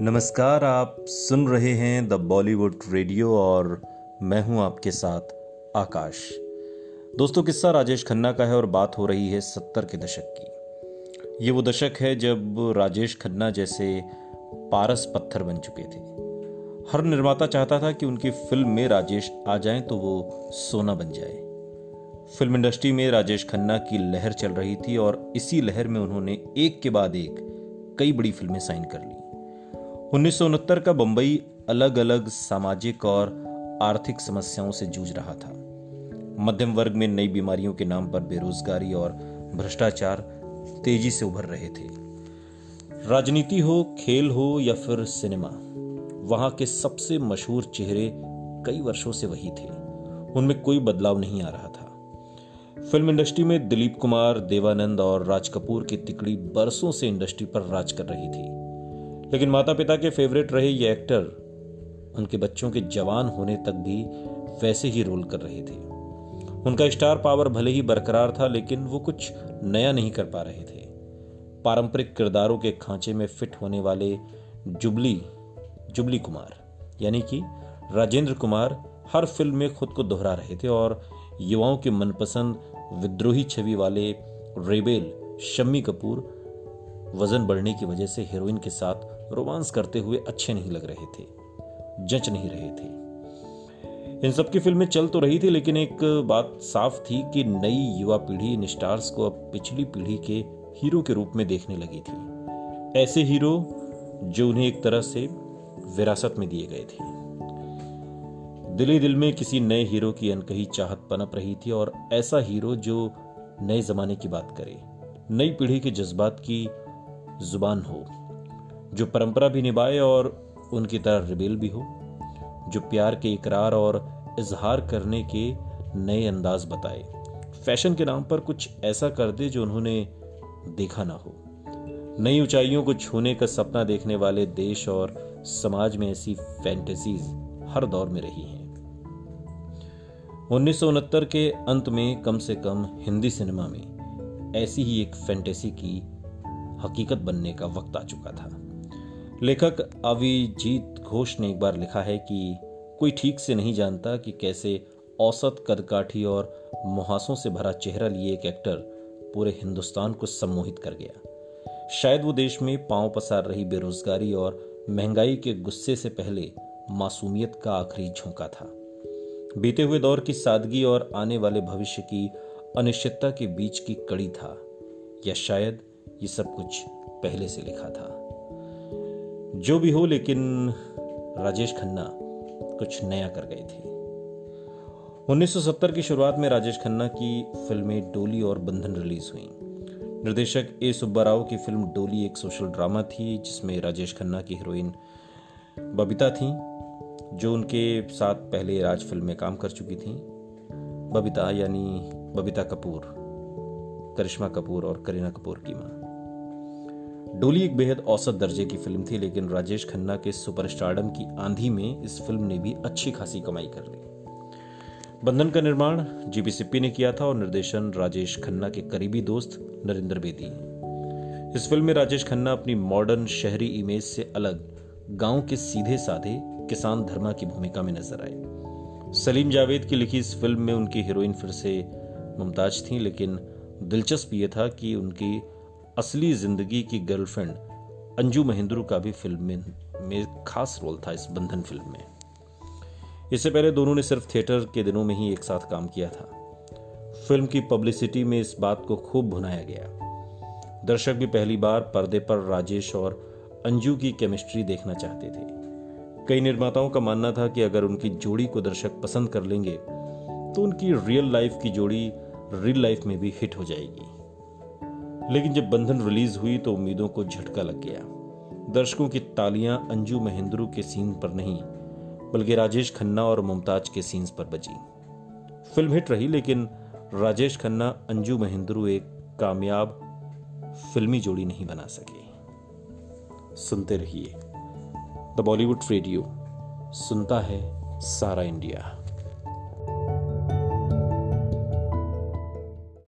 नमस्कार, आप सुन रहे हैं द बॉलीवुड रेडियो और मैं हूँ आपके साथ आकाश। दोस्तों, किस्सा राजेश खन्ना का है और बात हो रही है सत्तर के दशक की। ये वो दशक है जब राजेश खन्ना जैसे पारस पत्थर बन चुके थे। हर निर्माता चाहता था कि उनकी फ़िल्म में राजेश आ जाएँ तो वो सोना बन जाए। फ़िल्म इंडस्ट्री में राजेश खन्ना की लहर चल रही थी और इसी लहर में उन्होंने एक के बाद एक कई बड़ी फ़िल्में साइन कर ली। उन्नीस सौ उनहत्तर का बंबई अलग अलग सामाजिक और आर्थिक समस्याओं से जूझ रहा था। मध्यम वर्ग में नई बीमारियों के नाम पर बेरोजगारी और भ्रष्टाचार तेज़ी से उभर रहे थे। राजनीति हो, खेल हो या फिर सिनेमा, वहाँ के सबसे मशहूर चेहरे कई वर्षों से वही थे। उनमें कोई बदलाव नहीं आ रहा था। फ़िल्म इंडस्ट्री में दिलीप कुमार, देवानंद और राज कपूर की तिकड़ी बरसों से इंडस्ट्री पर राज कर रही थी। लेकिन माता पिता के फेवरेट रहे ये एक्टर उनके बच्चों के जवान होने तक भी वैसे ही रोल कर रहे थे। उनका स्टार पावर भले ही बरकरार था, लेकिन वो कुछ नया नहीं कर पा रहे थे। पारंपरिक किरदारों के खांचे में फिट होने वाले जुबली जुबली कुमार, यानी कि राजेंद्र कुमार हर फ़िल्म में खुद को दोहरा रहे थे और युवाओं के मनपसंद विद्रोही छवि वाले रेबेल शम्मी कपूर वज़न बढ़ने की वजह से हीरोइन के साथ रोमांस करते हुए अच्छे नहीं लग रहे थे, जच नहीं रहे थे। इन सब की फ़िल्में चल तो रही थी, लेकिन एक बात साफ़ थी कि नई युवा पीढ़ी इन स्टार्स को अब पिछली पीढ़ी के हीरो के रूप में देखने लगी थी। ऐसे हीरो जो उन्हें एक तरह से विरासत में दिए गए थे। दिली दिल में किसी नए हीरो की अनकही चाहत पनप रही थी और ऐसा हीरो जो नए जमाने की बात करे, नई पीढ़ी के जज्बात की ज़ुबान हो, जो परंपरा भी निभाए और उनकी तरह रिबेल भी हो, जो प्यार के इकरार और इजहार करने के नए अंदाज बताए। फ़ैशन के नाम पर कुछ ऐसा कर दे जो उन्होंने देखा ना हो। नई ऊंचाइयों को छूने का सपना देखने वाले देश और समाज में ऐसी फैंटेसीज हर दौर में रही हैं। उन्नीस के अंत में कम से कम हिंदी सिनेमा में ऐसी ही एक फैंटेसी की हकीकत बनने का वक्त आ चुका था। लेखक अविजीत घोष ने एक बार लिखा है कि कोई ठीक से नहीं जानता कि कैसे औसत कदकाठी और मुहासों से भरा चेहरा लिए एक एक्टर पूरे हिंदुस्तान को सम्मोहित कर गया। शायद वो देश में पाँव पसार रही बेरोजगारी और महँगाई के गुस्से से पहले मासूमियत का आखिरी झोंका था। बीते हुए दौर की सादगी और आने वाले भविष्य की अनिश्चितता के बीच की कड़ी था, या शायद ये सब कुछ पहले से लिखा था। जो भी हो, लेकिन राजेश खन्ना कुछ नया कर गए थे। 1970 की शुरुआत में राजेश खन्ना की फ़िल्में डोली और बंधन रिलीज़ हुई। निर्देशक ए सुब्बा राव की फ़िल्म डोली एक सोशल ड्रामा थी, जिसमें राजेश खन्ना की हीरोइन बबीता थी, जो उनके साथ पहले राज फ़िल्म में काम कर चुकी थी। बबीता यानी बबीता कपूर, करिश्मा कपूर और करीना कपूर की माँ। डोली एक बेहद औसत दर्जे की फ़िल्म थी, लेकिन राजेश खन्ना के सुपरस्टारडम की आंधी में इस फ़िल्म ने भी अच्छी खासी कमाई कर ली। बंधन का निर्माण जीपी सिप्पी ने किया था और निर्देशन राजेश खन्ना के करीबी दोस्त नरेंद्र बेदी। इस फ़िल्म में राजेश खन्ना अपनी मॉडर्न शहरी इमेज से अलग गाँव के सीधे साधे किसान धर्मा की भूमिका में नज़र आए। सलीम जावेद की लिखी इस फ़िल्म में उनकी हीरोइन फिर से मुमताज़ थी, लेकिन दिलचस्प यह था कि उनकी असली ज़िंदगी की गर्लफ्रेंड अंजू महेंद्रू का भी फ़िल्म में, खास रोल था इस बंधन फ़िल्म में। इससे पहले दोनों ने सिर्फ़ थिएटर के दिनों में ही एक साथ काम किया था। फ़िल्म की पब्लिसिटी में इस बात को खूब भुनाया गया। दर्शक भी पहली बार पर्दे पर राजेश और अंजू की केमिस्ट्री देखना चाहते थे। कई निर्माताओं का मानना था कि अगर उनकी जोड़ी को दर्शक पसंद कर लेंगे तो उनकी रियल लाइफ की जोड़ी रियल लाइफ में भी हिट हो जाएगी। लेकिन जब बंधन रिलीज़ हुई तो उम्मीदों को झटका लग गया। दर्शकों की तालियाँ अंजू महेंद्रू के सीन पर नहीं, बल्कि राजेश खन्ना और मुमताज़ के सीन्स पर बजी। फ़िल्म हिट रही, लेकिन राजेश खन्ना, अंजू महेंद्रू एक कामयाब फिल्मी जोड़ी नहीं बना सके। सुनते रहिए। द बॉलीवुड रेडियो, सुनता है सारा इंडिया।